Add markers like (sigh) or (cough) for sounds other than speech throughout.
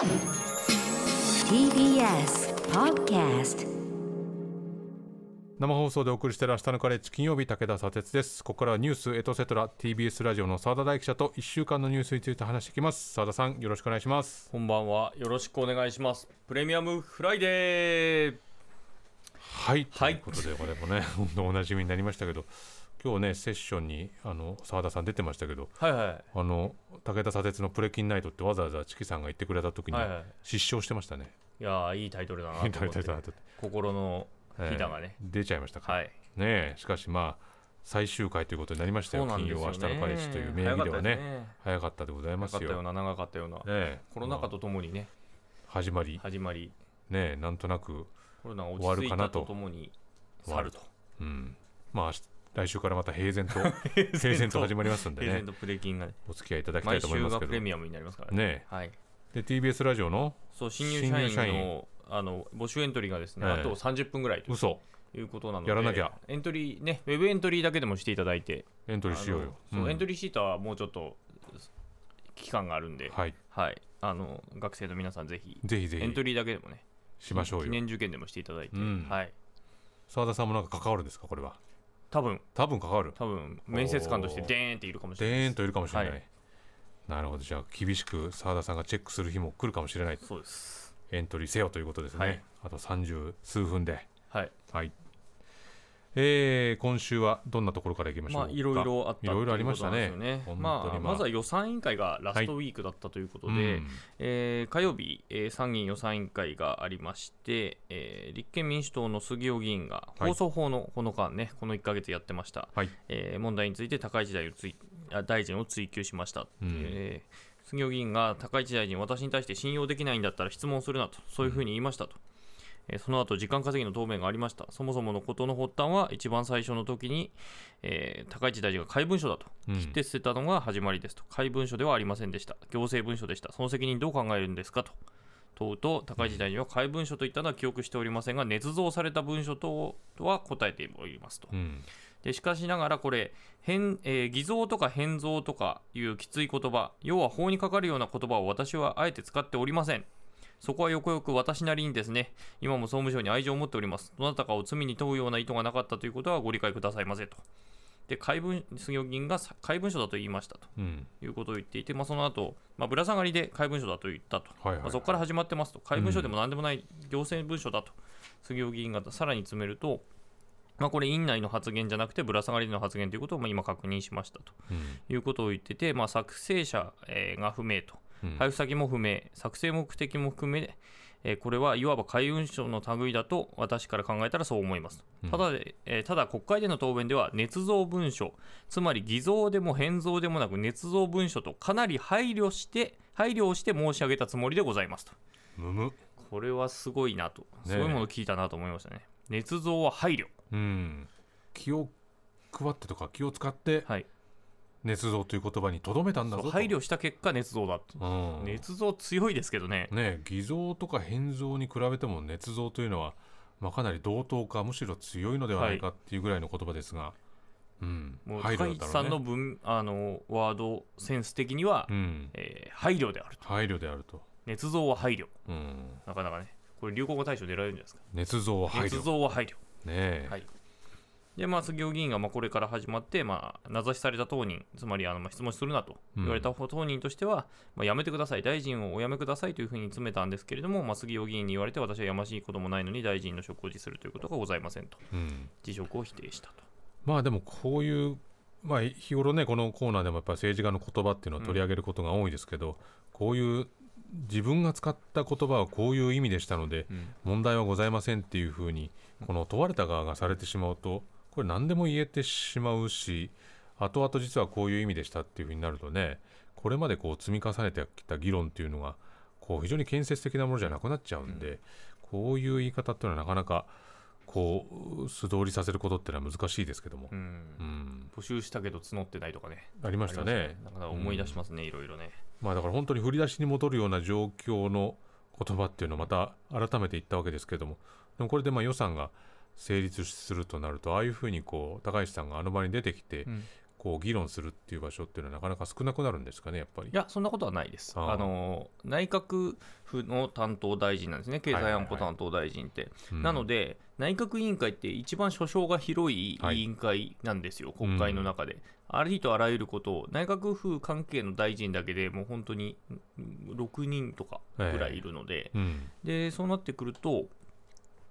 TBS Podcast 生放送でお送りしている明日のカレッジ金曜日武田砂鉄ですここからはニュースエトセトラ TBS ラジオの澤田大記者と1週間のニュースについて話していきます澤田さんよろしくお願いしますこんばんは。よろしくお願いします。プレミアムフライデー。はい、はいということでこれもね (laughs) 本当おなじみになりましたけど今日ねセッションにあの澤田さん出てましたけどはいはい。あの武田砂鉄のプレキンナイトってわざわざチキさんが言ってくれた時にはいはい。失笑してましたね、いやーいいタイトルだなと思って。心のえーひだがね。出ちゃいましたか、はい。ねえしかしまあ最終回ということになりましたよ。よね。金曜明日のカレッジという名義ではね。早か早かったでございますよ。ような長かったような。ねえ。コロナ禍とともにね。始まり。始まり。ねえなんとなく、コロナが終わ落ち着いたるかなととともに去ると。うん、まあ来週からまた平然と (laughs) 平然と始まりますんでね。平然とプレキンがねお付き合いいただきたいと思いますけど。プレミアムになりますからね。ねはい。えで TBS ラジオのそう新入社員員。のあの募集エントリーがですね、ええ。あと30分ぐらいと嘘。いうことなので、やらなきゃ。エントリーね、ウェブエントリーだけでもしていただいて、エントリーしようよ。あのそうエントリリーシートはもうちょっと期間があるんで、はい。はい、あの学生の皆さん、ぜひぜひぜひ。エントリーだけでもね、しましょうよ。記念受験でもしていただいて、うん。はい、澤田さんもなんか関わるんですかこれは？多分。多分関わる。多分面接官としてでーんっているかもしれない。でーんといるかもしれない、はい。なるほど。じゃあ厳しく澤田さんがチェックする日も来るかもしれないそうです。エントリーせよということですね、はいあと30数分ではい、はいえー、今週はどんなところからいきましょうか？まあいろいろあったいろいろありましたね。ということなんですよ本当にまあ、まずは予算委員会がラストウィークだったということで、うんえー火曜日、えー参議院予算委員会がありまして、えー立憲民主党の杉尾議員がはい放送法のこの間ね、この1ヶ月やってました、はい。えー問題について高市大臣を追あ大臣を追及しました、うん。えー杉尾議員が高市大臣、私に対して信用できないんだったら質問するなと、そういうふうに言いましたと。えーその後時間稼ぎの答弁がありました。そもそものことの発端は、一番最初の時に、えー高市大臣が怪文書だとうん切って捨てたのが始まりですと。怪文書ではありませんでした。行政文書でした。その責任どう考えるんですかと。問うと、高市大臣は怪文書と言ったのは記憶しておりませんが、捏造された文書ととは答えておりますと。うんでしかしながらこれ変、えー偽造とか変造とかいうきつい言葉要は法にかかるような言葉を私はあえて使っておりませんそこはよくよく私なりにですね今も総務省に愛情を持っております。どなたかを罪に問うような意図がなかったということはご理解くださいませと。で怪文杉尾議員がさ怪文書だと言いましたとうん。いうことを言っていて、まあ、その後、まあぶら下がりで怪文書だと言ったと、はいはいはい。まあ、そこから始まってますと、怪文書でも何でもない行政文書だと、杉尾議員がさらに詰めると、まあ、これ、院内の発言じゃなくて、ぶら下がりでの発言ということをまあ今確認しましたと。うん。いうことを言ってて、まあ、作成者えーが不明と、うん配布先も不明、作成目的も含め、えーこれはいわば怪文書の類だと私から考えたらそう思います。ただで、えーただ国会での答弁では、捏造文書、つまり偽造でも変造でもなく捏造文書とかなり配慮して、配慮をして申し上げたつもりでございますと。むむこれはすごいなと、えすごいものを聞いたなと思いましたね。捏造は配慮。うん気を配ってとか気を使ってはい。捏造という言葉にとどめたんだぞ配慮した結果、捏造だと。うん捏造強いですけどね。ね偽造とか変造に比べても捏造というのは、まあ、かなり同等かむしろ強いのではないかっていうぐらいの言葉ですが、うんもう配高市さんの文、あのワードセンス的には、うん、えー配慮であると。配慮であると、捏造は配慮。うん、なかなかね、これ流行語大賞狙えるんじゃないですか。捏造は配慮捏造は配慮。ねえ、はい。で、まあ、杉尾議員がまあこれから始まって、まあ、名指しされた当人、つまりあのまあ質問するなと言われた当人としては、まあ、やめてください、大臣をお辞めくださいというふうに詰めたんですけれども、まあ、杉尾議員に言われて、私はやましいこともないのに大臣の職を辞するということがございませんと、うん、辞職を否定したと。まあでもこういう、まあ、日頃ねこのコーナーでもやっぱり政治家の言葉っていうのは取り上げることが多いですけど、こういう自分が使った言葉はこういう意味でしたので、うん。問題はございませんっていうふうにこの問われた側がされてしまうとこれ何でも言えてしまうし後々実はこういう意味でしたっていうふうになるとねこれまでこう積み重ねてきた議論っていうのがこう非常に建設的なものじゃなくなっちゃうんで、こういう言い方っていうのはなかなかこう素通りさせることっていうのは難しいですけども、うん。うん。募集したけど募ってないとかね。ありましたあね。りなか思い出しますね、いろいろね。まあだから本当に振り出しに戻るような状況の言葉っていうのをまた改めて言ったわけですけども。でもこれでまあ予算が成立するとなるとああいうふうにこう高市さんがあの場に出てきて、うん。こう議論するっていう場所っていうのはなかなか少なくなるんですかねやっぱり。いや、そんなことはないです。あの内閣府の担当大臣なんですね、経済安保担当大臣って。うん。なので、内閣委員会って一番所掌が広いはい委員会なんですよ、国会の中で。ありとあらゆることを、内閣府関係の大臣だけでもう本当にうん6人とかぐらいいるので、うん。でそうなってくると、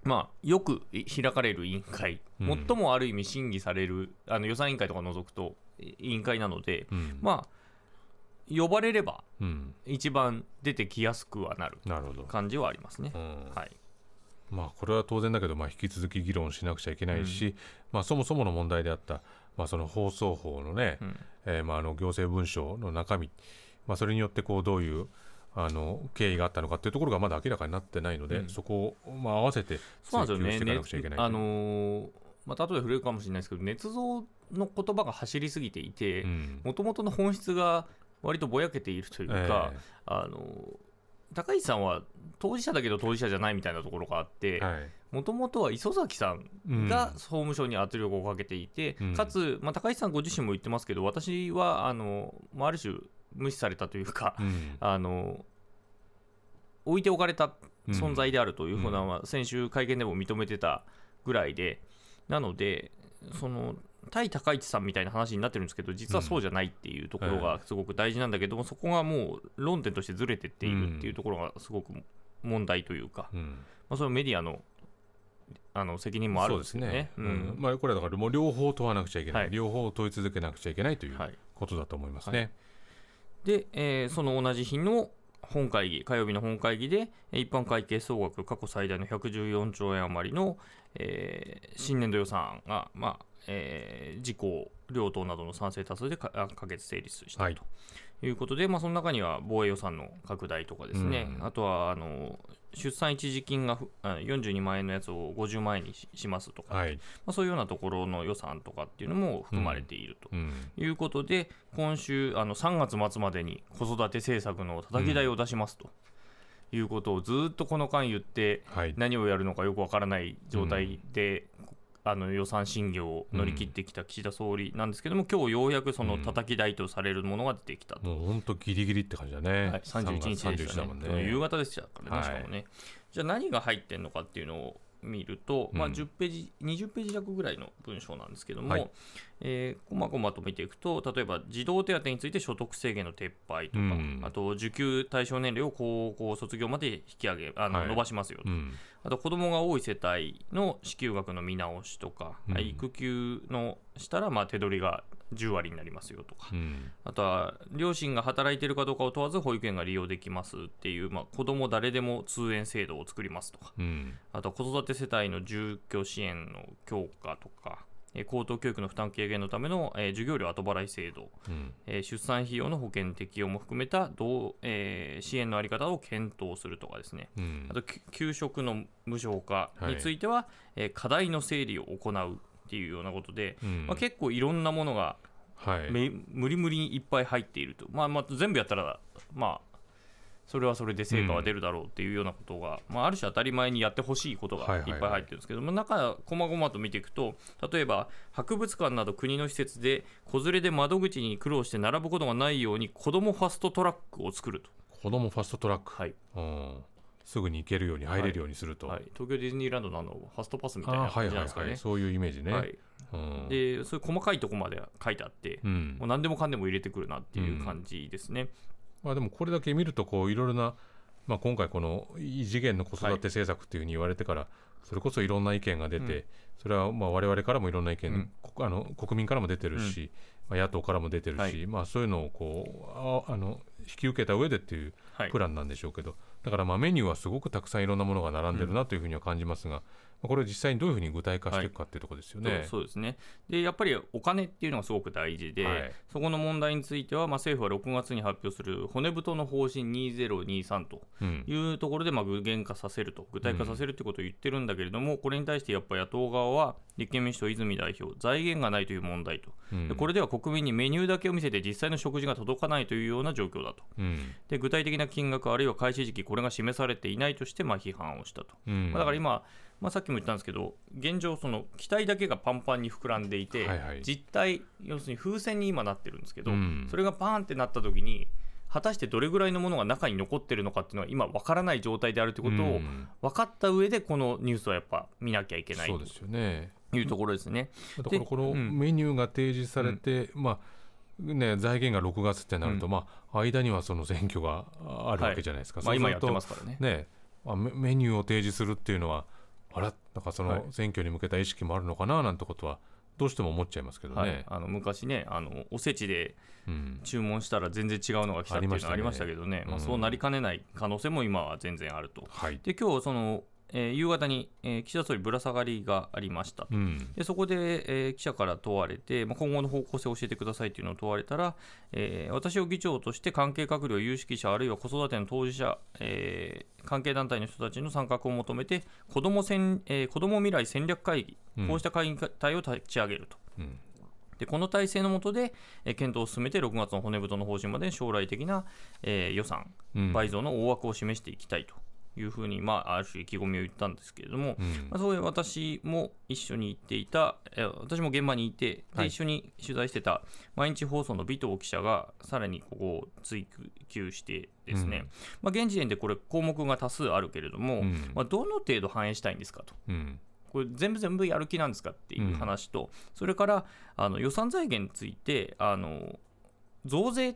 まあ、よく開かれる委員会、うん。最もある意味審議されるあの予算委員会とか除くと委員会なので、うん。まあ、呼ばれればうん。一番出てきやすくはなる感じはありますね。うん。はい、まあこれは当然だけど、まあ、引き続き議論しなくちゃいけないし、まあ、そもそもの問題であった、まあ、その放送法のね、うん。えーまあ、あの行政文書の中身、まあ、それによってこうどういうあの経緯があったのかっていうところがまだ明らかになってないので、うん。そこを、まあ、合わせて追求していかなくちゃいけないねあのーまあ、後で触れるかもしれないですけど、捏造の言葉が走りすぎていて、うん。もともとの本質が割とぼやけているというか、あのー高市さんは当事者だけど当事者じゃないみたいなところがあってもともとは磯崎さんが総務省に圧力をかけていて、うん。かつ、まあ、高市さんご自身も言ってますけど、私はあの、まあ、ある種、無視されたというか、うん。あの置いておかれた存在であるというふうな、うん。まあ先週、会見でも認めてたぐらいで、なので、その対高市さんみたいな話になってるんですけど、実はそうじゃないっていうところうんがすごく大事なんだけども、そこがもう論点としてずれてっているっていうところがすごく問題というか、うん。まあ、それはメディアのあの責任もあるんですよね。そうですね。うん。まあ、これはだからもう両方問わなくちゃいけない、はい。両方問い続けなくちゃいけないというはい。ことだと思いますね。で、えーその同じ日の本会議、火曜日の本会議で、えー一般会計総額過去最大の114兆円余りの、えー新年度予算案が、まあえー自公両党などの賛成多数で可決成立したはい。ということで、まあ、その中には防衛予算の拡大とかですね、うん。あとはあの出産一時金がふあ42万円のやつを50万円にししますとか、はい。まあ、そういうようなところの予算とかっていうのも含まれていると。うんいうことで、今週、あの3月末までに子育て政策の叩き台を出しますと。いうことをずっとこの間言って、はい。何をやるのかよくわからない状態で、あの予算審議を乗り切ってきた岸田総理なんですけども、今日ようやくその叩き台とされるものが出てきたと。もう本当ギリギリって感じだね、はい、31日3で月31したねだもんね。夕方でしたからね、はいしかもね。じゃあ何が入ってんのかっていうのを見ると、まあ、うん10ページ、20ページ弱ぐらいの文章なんですけども、はい。えー、こまごまと見ていくと、例えば児童手当について所得制限の撤廃とか、うん。あと受給対象年齢を高校卒業まで引き上げ、あのはい。伸ばしますよと、うん。あと子供が多い世帯の支給額の見直しとか、うん。育休のしたらまあ手取りが10割になりますよとか。うん。あとは両親が働いているかどうかを問わず保育園が利用できますっていう、まあ、子ども誰でも通園制度を作りますとか、うん。あとは子育て世帯の住居支援の強化とか、えー高等教育の負担軽減のための、えー授業料後払い制度、うん。えー出産費用の保険適用も含めた同、えー支援の在り方を検討するとかですね、うん。あとき給食の無償化については、えー課題の整理を行うっていうようなことで、うん。まあ、結構いろんなものがはい。め無理無理にいっぱい入っていると、まあ、まあ全部やったら、まあ、それはそれで成果は出るだろうっていうようなことが、まあ、ある種当たり前にやってほしいことがはいはいはい。いっぱい入ってるんですけども、中、こまごまと見ていくと、例えば博物館など国の施設で、子連れで窓口に苦労して並ぶことがないように、子どもファストトラックを作ると。子供ファストトラック、はい。うんすぐに行けるように入れるようにすると、はい、東京ディズニーランドのあのファストパスみたいなじなんですかね。はいそういうイメージね、はい。うん。でそういう細かいところまで書いてあって、うん。もう何でもかんでも入れてくるなっていう感じですね。まあ、でもこれだけ見るとこういろいろな、まあ、今回この異次元の子育て政策っていうふうに言われてから、それこそいろんな意見が出て、うん。それはまあ我々からもいろんな意見、あの国民からも出てるし、まあ、野党からも出てるし、はい。まあ、そういうのをこうああの引き受けた上でっていうはい。プランなんでしょうけど、だからまあメニューはすごくたくさんいろんなものが並んでるなというふうには感じますが、まあこれを実際にどういうふうに具体化していくかっていうところですよね。そうそうですね。でやっぱりお金っていうのがすごく大事で、はい。そこの問題については、まあ、政府は6月に発表する骨太の方針2023とうん。いうところで、まあ、具現化させると、具体化させるということを言ってるんだけれども、これに対してやっぱ野党側は、立憲民主党、泉代表、財源がないという問題と、うん。でこれでは国民にメニューだけを見せて、実際の食事が届かないというような状況だと。とうん。で具体的な金額あるいは開始時期これが示されていないとしてまあ批判をしたと、だから今、まあ、さっきも言ったんですけど現状その期待だけがパンパンに膨らんでいて、はいはい。実態要するに風船に今なってるんですけど、うん。それがパーンってなった時に果たしてどれぐらいのものが中に残ってるのかっていうのは今分からない状態であるということをうん。分かった上でこのニュースはやっぱ見なきゃいけないそうですよね。というところですね。だからこのうん。メニューが提示されて、まあね、財源が6月ってなると、うん。まあ、間にはその選挙があるわけじゃないですか、まあ、今やってますからね。ねあメメニューを提示するっていうのはあらなんかそはい。の選挙に向けた意識もあるのかななんてことはどうしても思っちゃいますけどね、はい、あの昔ねあのおせちでうん、注文したら全然違うのが来たっていうのがありましたけどね。まあ、うんそうなりかねない可能性も今は全然あると。はい、で今日その、えー夕方に、えー岸田総理ぶら下がりがありました。うん。でそこで、えー記者から問われて、まあ、今後の方向性を教えてくださいというのを問われたら、えー私を議長として関係閣僚、有識者、あるいは子育ての当事者、えー関係団体の人たちの参画を求めて、子ども戦、えー子ども未来戦略会議、うん。こうした会議体を立ち上げると。うん。でこの体制の下で、えー検討を進めて6月の骨太の方針まで将来的な、えー予算うん。倍増の大枠を示していきたいというふうに、まあ、ある種意気込みを言ったんですけれども、うん。まあ、そういう私も一緒に行っていた、えー私も現場にいて、ではい。一緒に取材してた毎日放送の尾藤記者がさらにここを追求してですね、うん。まあ、現時点でこれ項目が多数あるけれども、うん。まあ、どの程度反映したいんですかと。うん。これ全部全部やる気なんですかっていう話と、それからあの予算財源についてあの増税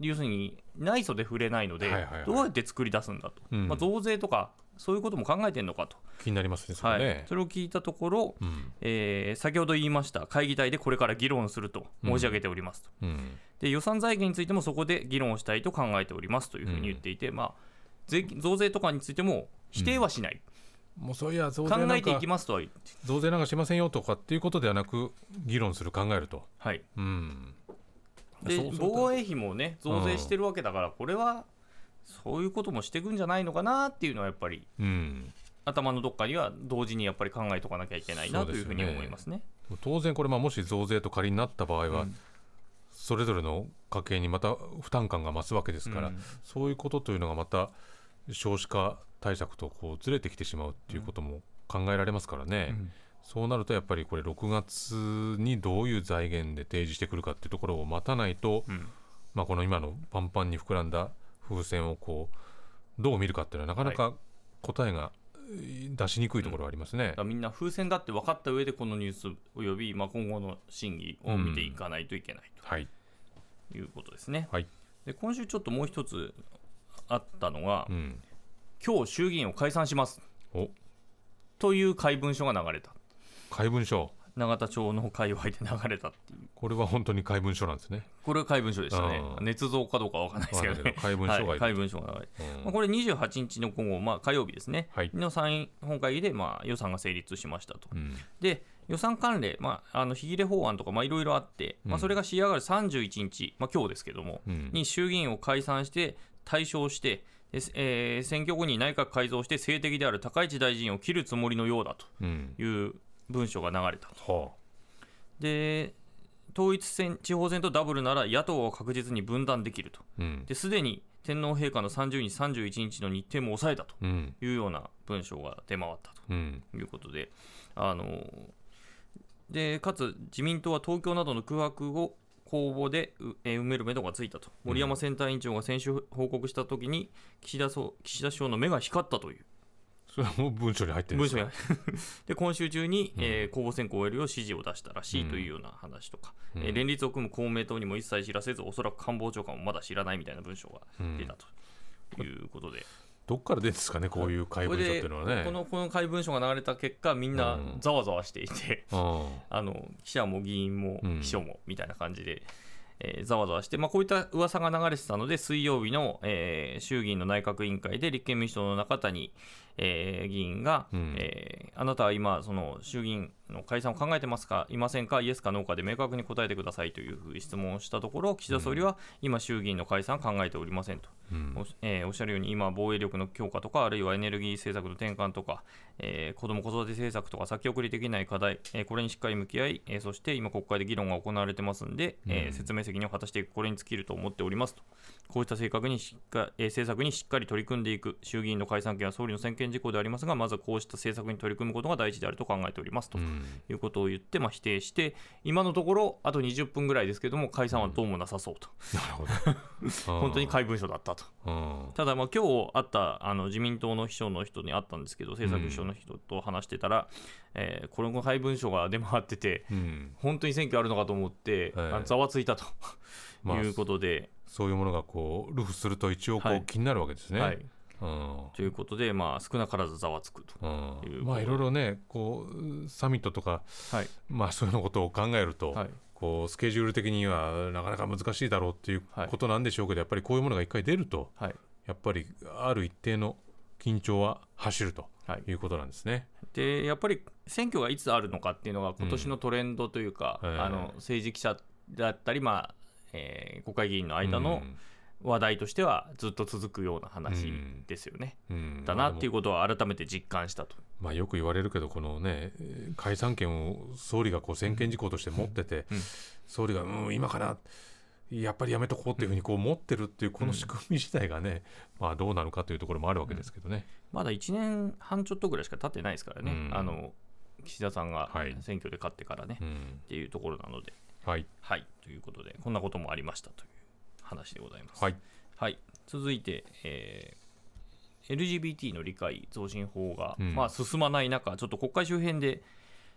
要するに内装で触れないので、どうやって作り出すんだと、うん。まあ、増税とかそういうことも考えてるのかと、気になりますね。そはい。それを聞いたところ、うん。えー先ほど言いました会議体でこれから議論すると申し上げておりますと、うん。で予算財源についてもそこで議論をしたいと考えておりますというふうに言っていて、まあ、税増税とかについても否定はしない、もうそういや増税考えていきますとは言って、増税なんかしませんよとかっていうことではなく議論する考えると、はい、うん、で防衛費もね増税してるわけだから、これはそういうこともしていくんじゃないのかなっていうのはやっぱりうん、頭のどっかには同時にやっぱり考えとかなきゃいけないなというふうに思いますね。当然これまあもし増税と仮になった場合は、うん。それぞれの家計にまた負担感が増すわけですから、うん。そういうことというのがまた少子化対策とこうずれてきてしまうっていうことも考えられますからね、うんそうなるとやっぱりこれ6月にどういう財源で提示してくるかっていうところを待たないと、うん。まあ、この今のパンパンに膨らんだ風船をこうどう見るかっていうのはなかなか答えがえー出しにくいところはありますね。だか。らみんな風船だって分かった上でこのニュースおよびまあ今後の審議を見ていかないといけないはい、ということですね。はい。で今週ちょっともう一つあったのが、うん、今日衆議院を解散します。お。という怪文書が流れた怪文書。永田町の界隈で流れたっていう。これは本当に怪文書なんですね。これは怪文書でしたね。うん。捏造かどうかは分かんないですけどね。怪文書がはい、怪文書が流れてうん。まあ、これ28日の今後、まあ、火曜日ですね、はい。の参院本会議で、まあ、予算が成立しましたと。うん。で、予算関連、まあ、あの非切れ法案とか、まあ、いろいろあって、まあ、それが仕上がる31日、まあ今日ですけども、うん。に衆議院を解散して、対象して、でえー選挙後に内閣改造して、政敵である高市大臣を切るつもりのようだうん。という文書が流れた。と。はで統一選地方選とダブルなら野党を確実に分断できると。あうん。ですでに天皇陛下の30日、31日の日程も抑えたと。うん。いうような文章が出回ったうん。ということで、あのでかつ自民党は東京などの空白を公募で埋める目処がついたと、森山選対委員長が先週報告したときに岸田総、岸田首相の目が光ったというそれはもう文書に入ってるんですか？文章が (laughs) で今週中に、えー公募選考を終えるよう指示を出したらしいというような話とか、うん。えー連立を組む公明党にも一切知らせず、おそらく官房長官もまだ知らないみたいな文章が出たということで。どっから出るんですかねこういう怪文書っていうのはね。このこの怪文書が流れた結果、みんなうん。ざわざわしていて、うん。(laughs) あの記者も議員もうん。秘書もみたいな感じで、えーざわざわして、まあ、こういった噂が流れてたので、水曜日の、えー衆議院の内閣委員会で立憲民主党の中谷、えー議員が、うん。えーあなたは今、その衆議院の解散を考えてますか、いませんか、イエスかノーかで明確に答えてくださいというふうに質問をしたところ、岸田総理は今、衆議院の解散考えておりませんと、うん。おえーおっしゃるように、今、防衛力の強化とか、あるいはエネルギー政策の転換とか、えー子ども・子育て政策とか、先送りできない課題、えーこれにしっかり向き合い、えーそして今、国会で議論が行われてますんで、えーうん説明責任を果たしていく、これに尽きると思っておりますと、こうした正確にしっか、えー政策にしっかり取り組んでいく、衆議院の解散権は総理の専権事項でありますが、まずはこうした政策に取り組むことが大事であると考えておりますと。うんいうことを言って、まあ、否定して、今のところ、あと20分ぐらいですけども、解散はどうもなさそうと、なるほど本当に怪文書だったと。ただ、まあ今日会ったあの自民党の秘書の人に会ったん。ですけど、政策秘書の人と話してたら、えーこれの怪文書が出回ってて、うん。本当に選挙あるのかと思って、ざわついたということで、そういうものがこうルフすると一応こう気になるわけですね。はい、ということで、まあ、少なからずざわつくと。うん。いうまあいろいろねこうサミットとかはい。まあそういうのことを考えると、はい。こうスケジュール的にはなかなか難しいだろうっていうはい。ことなんでしょうけど、やっぱりこういうものが一回出るとはい。やっぱりある一定の緊張は走るとはい。いうことなんですね。でやっぱり選挙がいつあるのかっていうのが今年のトレンドというか、うんええ。あの政治記者だったり、まあえー国会議員の間のうん話題としてはずっと続くような話ですよね。うん。だなっていうことは改めて実感したと。まあ、よく言われるけどこのねえー解散権を総理がこう専権事項として持ってて、うん。総理が、うん、今かな。やっぱりやめとこうっていうふうにこう持ってるっていうこの仕組み自体がね、まあどうなのかというところもあるわけですけどね。まだ1年半ちょっとぐらいしか経ってないですからね、うん。あの岸田さんがはい。選挙で勝ってからね、っうん。ていうところなので、はい、はい、ということで、こんなこともありましたという話でございます。はい。はい、続いて、えー LGBT の理解増進法が、うん。まあ、進まない中、ちょっと国会周辺で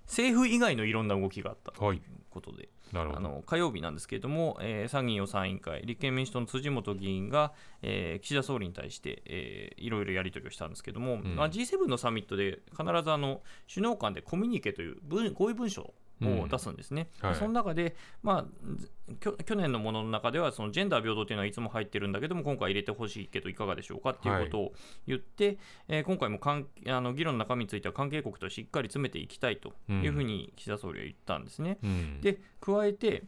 政府以外のいろんな動きがあったとはい。いうことで、なるほど。あの火曜日なんですけれども、えー参議院予算委員会、立憲民主党の辻元議員が、えー岸田総理に対して、えーいろいろやり取りをしたんですけれども、ん。まあ、G7 のサミットで必ずあの首脳間でコミュニケという文合意文書を出すんですね。うんはいその中で、まあ、去年のものの中ではそのジェンダー平等というのはいつも入ってるんだけども今回入れてほしいけどいかがでしょうかっていうことを言って、えー今回も関あの議論の中身については関係国としっかり詰めていきたいというふうに岸田総理は言ったんですね。うん、で加えて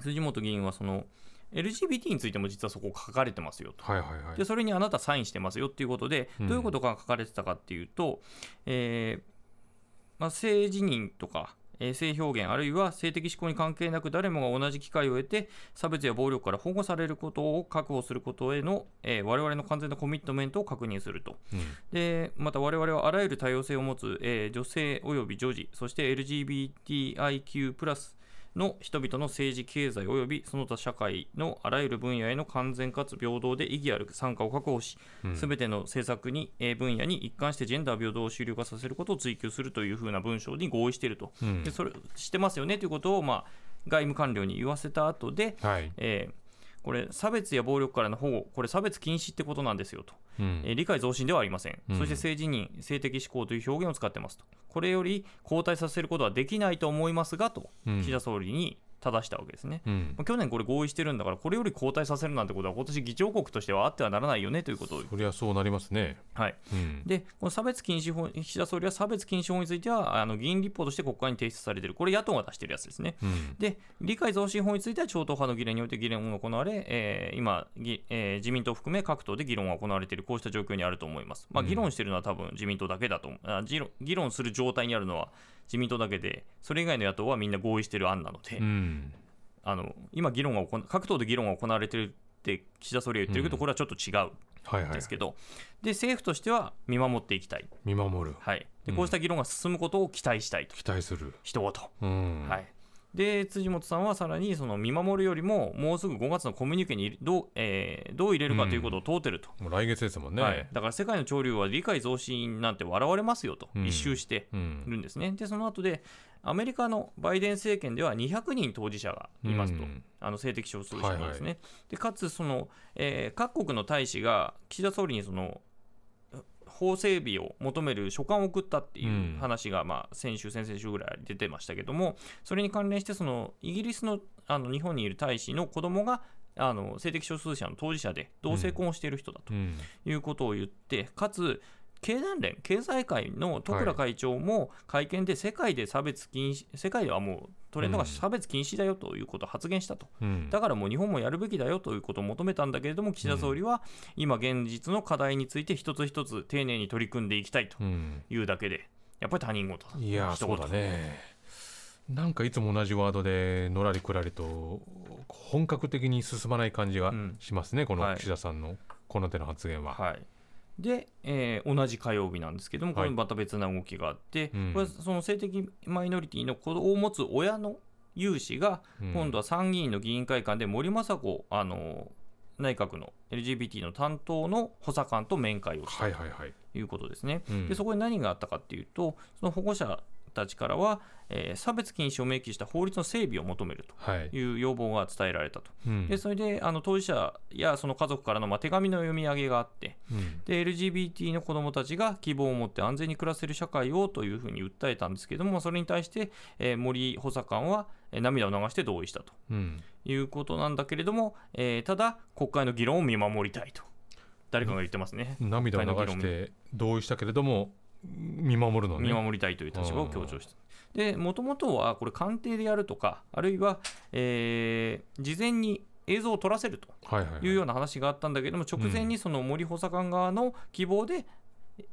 辻元議員はその LGBT についても実はそこ書かれてますよと。はいはいはいで。それにあなたサインしてますよっていうことで、うんどういうことが書かれてたかっていうと、えーまあ、性自認とか、えー性表現、あるいは性的指向に関係なく誰もが同じ機会を得て、差別や暴力から保護されることを確保することへの、えー我々の完全なコミットメントを確認すると。うんでまた我々はあらゆる多様性を持つ、えー女性及び女児、そして LGBTIQ+ の人々の政治、経済及びその他社会のあらゆる分野への完全かつ平等で意義ある参加を確保し、うん。すべての政策に、えー分野に一貫してジェンダー平等を終了化させることを追求するというふうな文章に合意していると、うん。でそれしてますよねということを、まあ、外務官僚に言わせた後で、はい。えーこれ差別や暴力からの保護、これ差別禁止ってことなんですよと。うん。えー理解増進ではありません、うん。そして性自認、性的指向という表現を使ってますと、これより後退させることはできないと思いますがと、うん。岸田総理に正したわけですね。うん。まあ去年これ合意してるんだから、これより後退させるなんてことは、今年議長国としてはあってはならないよねということ。を、そりゃそうなりますね。はい、うん、でこの差別禁止法、岸田総理は差別禁止法については、あの議員立法として国会に提出されている、これ、野党が出しているやつですね。うん。で、理解増進法については超党派の議連において議論が行われ、えー今、議えー自民党を含め各党で議論が行われている、こうした状況にあると思います。まあ、うん。議論しているのは多分自民党だけだと思う。あ議論、議論する状態にあるのは自民党だけで、それ以外の野党はみんな合意している案なので、うん。あの今、議論が行わ各党で議論が行われているって岸田総理は言ってるけど、うん。これはちょっと違うですけど、で政府としては見守っていきたい、見守る。はい、でうん。こうした議論が進むことを期待したいと、期待する。一言。うん。はい、で辻元さんはさらにその見守るよりももうすぐ5月のコミュニケにどう,、えーどう入れるかということを問うてると、もう来月ですもんね。はい、だから世界の潮流は理解増進なんて笑われますよと、うん。一周してうんるんですね。でその後でアメリカのバイデン政権では200人当事者がいますと、うん。あの性的少数者がですね、はい。でかつその、えー各国の大使が岸田総理にその法整備を求める書簡を送ったっていう話が、まあ、先週、先々週ぐらい出てましたけども、それに関連してそのイギリスのあの日本にいる大使の子供があの性的少数者の当事者で同性婚をしている人だとうん。いうことを言って、かつ経団連経済界の十倉会長も会見で世界で差別禁止、世界ではもうトレンドが差別禁止だよということを発言したと、うん。だからもう日本もやるべきだよということを求めたんだけれども、岸田総理は今、現実の課題について一つ一つ丁寧に取り組んでいきたいとうん。いうだけで、やっぱり他人事だいやそうだね。なんかいつも同じワードでのらりくらりと本格的に進まない感じがうん。しますね、このはい。岸田さんのこの手の発言は。はい、で、えー同じ火曜日なんですけども、これまた別な動きがあって、うんこれその性的マイノリティの子供を持つ親の有志が、うん今度は参議院の議員会館で森雅子あの内閣の LGBT の担当の補佐官と面会をしたはいはいはい。ということですね。うんでそこに何があったかっていうと、その保護者たちからは、えー差別禁止を明記した法律の整備を求めるはい。という要望が伝えられたと。うん。でそれであの当事者やその家族からのまあ手紙の読み上げがあって、うん。で LGBT の子どもたちが希望を持って安全に暮らせる社会をというふうに訴えたんですけども、それに対して、えー森補佐官はえー涙を流して同意したとうん。いうことなんだけれども、えーただ、国会の議論を見守りたいと、誰かが言ってますね、涙を流して同意したけれども見守るのね。見守りたいという立場を強調した。で、もともとはこれ、官邸でやるとか、あるいは、えー事前に映像を撮らせるというような話があったんだけども、直前にその森補佐官側の希望で、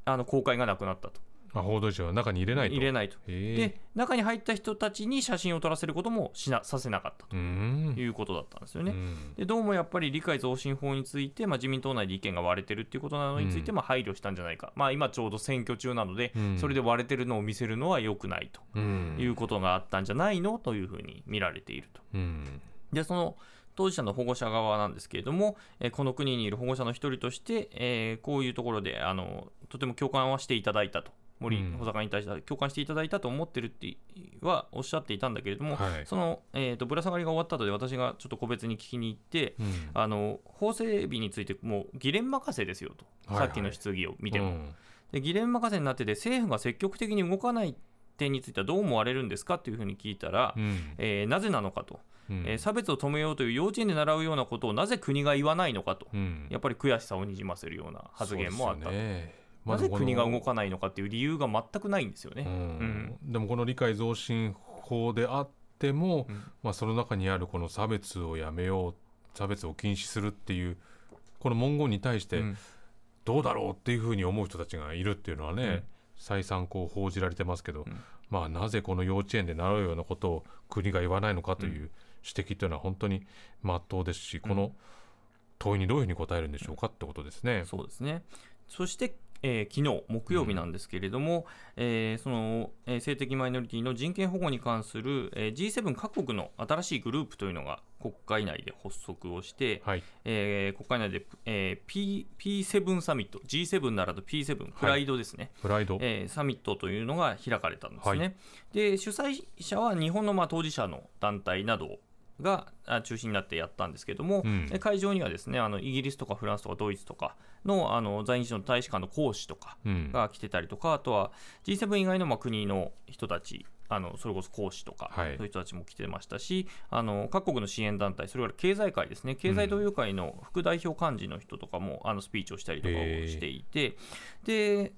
あの公開がなくなったと、あ報道陣は中に入れないと。入れないと。で、中に入った人たちに写真を撮らせることもしなさせなかったと。いうことだったんですよね。うん。でどうもやっぱり理解増進法について、まあ、自民党内で意見が割れてるっていうことなのについて、うん。まあ、配慮したんじゃないか、まあ、今ちょうど選挙中なので、うん。それで割れてるのを見せるのは良くないと。うん。いうことがあったんじゃないの？というふうに見られていると。うん。でその当事者の保護者側なんですけれども、えーこの国にいる保護者の一人として、えーこういうところであのとても共感はしていただいたと。森うん。補佐官に対しては共感していただいたと思ってるってはおっしゃっていたんだけれども、はい。その、えー、とぶら下がりが終わった後で私がちょっと個別に聞きに行って、うん。あの法整備についてもう議連任せですよと、はいはい。さっきの質疑を見ても。うん。で議連任せになってて、政府が積極的に動かない点についてはどう思われるんですかっていうふうに聞いたら、うん。えーなぜなのかと、うん。えー差別を止めようという幼稚園で習うようなことをなぜ国が言わないのかと、うん。やっぱり悔しさをにじませるような発言もあったと。なぜ国が動くかないのかっていう理由が全くないんですよね。でもこの理解増進法であっても、うん。まあ、その中にあるこの差別をやめよう差別を禁止するっていうこの文言に対してうん。どうだろうっていうふうに思う人たちがいるっていうのはね、うん。再三こう報じられてますけど、うん。まあなぜこの幼稚園で習うようなことを国が言わないのかという指摘というのは本当に真っ当ですし、この問いにどういうふうに答えるんでしょうかってことですね。そうですね。そして、えー昨日木曜日なんですけれども、えーその、えー性的マイノリティの人権保護に関する、えー G7 各国の新しいグループというのが国会内で発足をして、はい、えー国会内で、えー P P7 サミット、G7 ならぬ P7、プライドですね、プライド、えーサミットというのが開かれたんですね。はい。で主催者は日本のまあ当事者の団体などがあ中心になってやったんですけども、うん。え会場にはですねあのイギリスとかフランスとかドイツとかのあの在日の大使館の講師とかうん。が来てたりとか、あとは G7 以外のまあ国の人たちあのそれこそ講師とか、はい。そういう人たちも来てましたしあの各国の支援団体それから経済界ですね。経済同友会の副代表幹事の人とかも、あのスピーチをしたりとかをしていて、で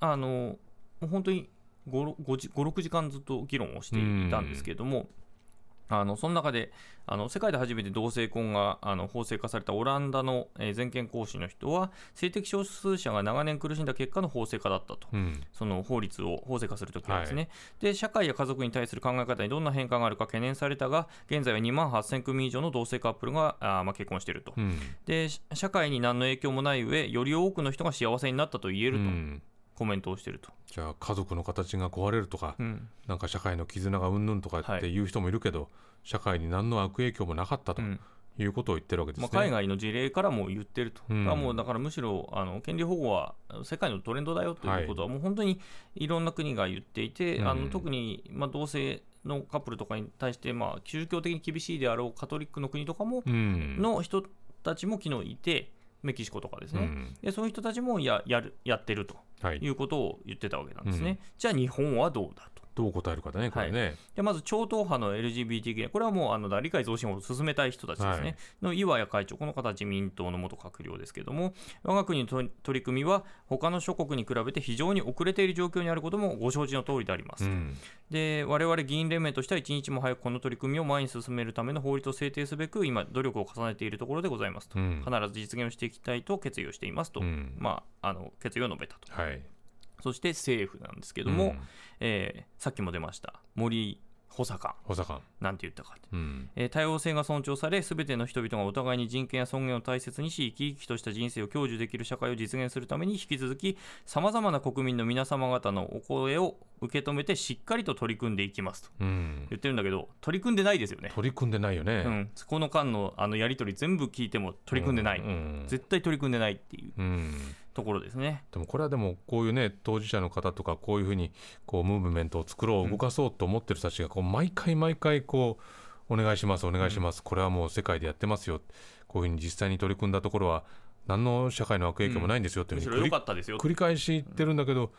あの本当に56時間ずっと議論をしていたんですけれども、あのその中であの世界で初めて同性婚があの法制化されたオランダの、えー全権行使の人は性的少数者が長年苦しんだ結果の法制化だったと。うん。その法律を法制化するときはですね、で社会や家族に対する考え方にどんな変化があるか懸念されたが、現在は2万8000組以上の同性カップルがあーまあ結婚していると、うん。で、し社会に何の影響もない上、より多くの人が幸せになったと言えると。うんコメントをしていると。じゃあ家族の形が壊れるとか、うん。なんか社会の絆がうんぬんとかってい。う人もいるけど、社会に何の悪影響もなかったとうん。いうことを言ってるわけですまね。あ、海外の事例からも言ってると、うん。もうだからむしろあの権利保護は世界のトレンドだよということは、もう本当にいろんな国が言っていて、うん。あの特に、まあ、同性のカップルとかに対して、まあ、宗教的に厳しいであろうカトリックの国とかも、うん。の人たちも昨日いて、メキシコとかですね、うん。でそういう人たちもややるやってると。はいいうことを言ってたわけなんですね。うんじゃあ日本はどうだと。どう答えるかだねこれね、でまず超党派の LGBT これはもうあの理解増進を進めたい人たちですね、はい。の岩谷会長この方自民党の元閣僚ですけれども我が国の取取り組みは他の諸国に比べて非常に遅れている状況にあることもご承知の通りであります、うん。で我々議員連盟としては一日も早くこの取り組みを前に進めるための法律を制定すべく今努力を重ねているところでございますと、うん。必ず実現をしていきたいと決意をしていますと、うん。まあ、あの決意を述べたと。はいそして政府なんですけども、うん。えーさっきも出ました森補佐官補佐官なんて言ったかうん。えー多様性が尊重され、すべての人々がお互いに人権や尊厳を大切にし、生き生きとした人生を享受できる社会を実現するために、引き続き、さまざまな国民の皆様方のお声を受け止めて、しっかりと取り組んでいきますと。うん。言ってるんだけど、取り組んでないですよね。取り組んでないよね、うん、この間のあのやり取り全部聞いても取り組んでない、うん。絶対取り組んでないっていう。うんところですね。でもこれはでもこういうね当事者の方とかこういうふうにこうムーブメントを作ろう動かそうと思ってる人たちがこう毎回毎回こうお願いしますお願いします、これはもう世界でやってますよ。こういうふうに実際に取り組んだところは何の社会の悪影響もないんですよっていうふうに繰り返し言ってるんだけど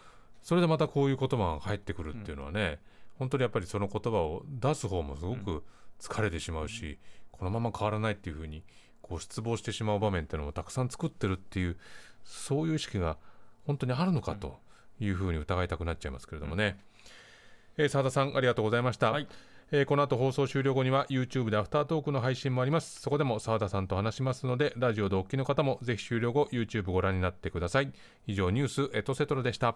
それでまたこういう言葉が返ってくるっていうのはね、本当にやっぱりその言葉を出す方もすごく疲れてしまうし、このまま変わらないっていうふうにこう失望してしまう場面っていうのもたくさん作ってるっていうそういう意識が本当にあるのかというふうに疑いたくなっちゃいますけれどもね。えー澤田さんありがとうございました、はい。えーこの後放送終了後には YouTube でアフタートークの配信もあります。そこでも澤田さんと話しますのでラジオでお聞きの方もぜひ終了後 YouTube ご覧になってください。以上ニュースエトセトロでした